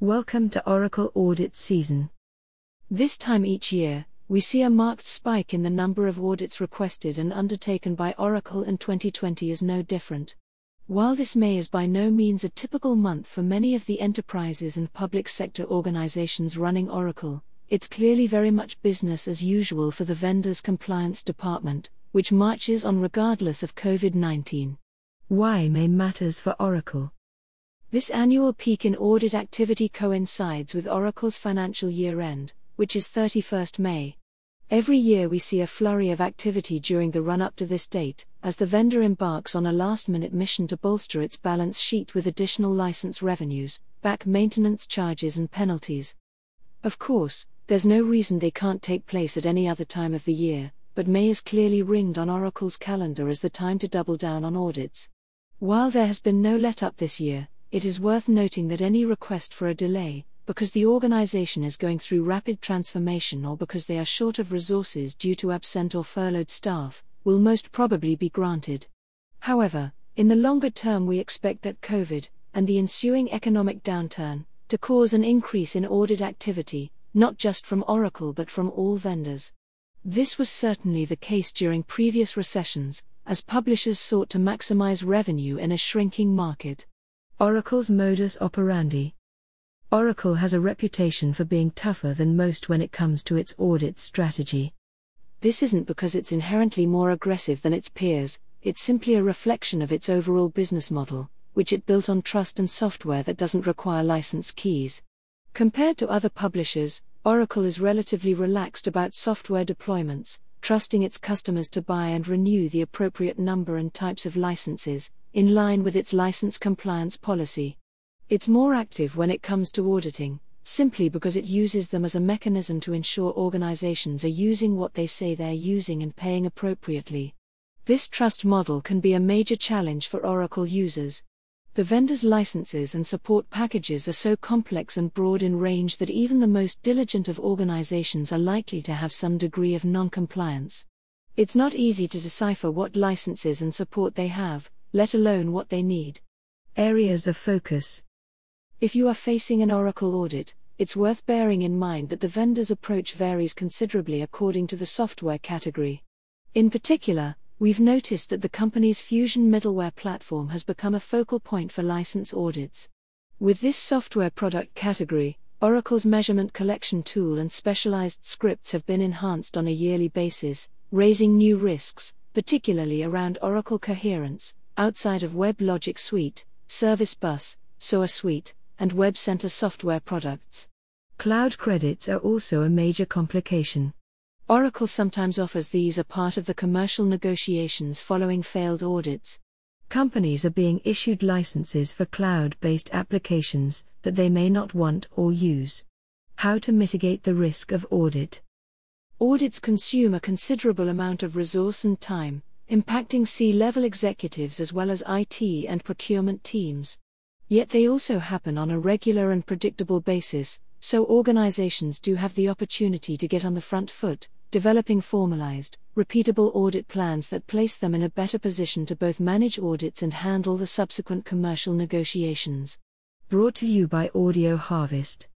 Welcome to Oracle audit season. This time each year, we see a marked spike in the number of audits requested and undertaken by Oracle, and 2020 is no different. While this May is by no means a typical month for many of the enterprises and public sector organizations running Oracle, it's clearly very much business as usual for the vendor's compliance department, which marches on regardless of COVID 19. Why May matters for Oracle? This annual peak in audit activity coincides with Oracle's financial year end, which is 31st May. Every year we see a flurry of activity during the run up to this date, as the vendor embarks on a last minute mission to bolster its balance sheet with additional license revenues, back maintenance charges, and penalties. Of course, there's no reason they can't take place at any other time of the year, but May is clearly ringed on Oracle's calendar as the time to double down on audits. While there has been no let up this year, it is worth noting that any request for a delay, because the organization is going through rapid transformation or because they are short of resources due to absent or furloughed staff, will most probably be granted. However, in the longer term, we expect that COVID, and the ensuing economic downturn, to cause an increase in audit activity, not just from Oracle but from all vendors. This was certainly the case during previous recessions, as publishers sought to maximize revenue in a shrinking market. Oracle's modus operandi. Oracle has a reputation for being tougher than most when it comes to its audit strategy. This isn't because it's inherently more aggressive than its peers, it's simply a reflection of its overall business model, which it built on trust and software that doesn't require license keys. Compared to other publishers, Oracle is relatively relaxed about software deployments, trusting its customers to buy and renew the appropriate number and types of licenses, in line with its license compliance policy. It's more active when it comes to auditing, simply because it uses them as a mechanism to ensure organizations are using what they say they're using and paying appropriately. This trust model can be a major challenge for Oracle users. The vendor's licenses and support packages are so complex and broad in range that even the most diligent of organizations are likely to have some degree of non compliance. It's not easy to decipher what licenses and support they have, let alone what they need. Areas of focus. If you are facing an Oracle audit, it's worth bearing in mind that the vendor's approach varies considerably according to the software category. In particular, we've noticed that the company's Fusion middleware platform has become a focal point for license audits. With this software product category, Oracle's measurement collection tool and specialized scripts have been enhanced on a yearly basis, raising new risks, particularly around Oracle coherence, outside of WebLogic Suite, Service Bus, SOA Suite, and Web Center software products. Cloud credits are also a major complication. Oracle sometimes offers these as part of the commercial negotiations following failed audits. Companies are being issued licenses for cloud based applications that they may not want or use. How to mitigate the risk of audit. Audits consume a considerable amount of resource and time, impacting C level executives as well as IT and procurement teams. Yet they also happen on a regular and predictable basis, so organizations do have the opportunity to get on the front foot, developing formalized, repeatable audit plans that place them in a better position to both manage audits and handle the subsequent commercial negotiations. Brought to you by Audio Harvest.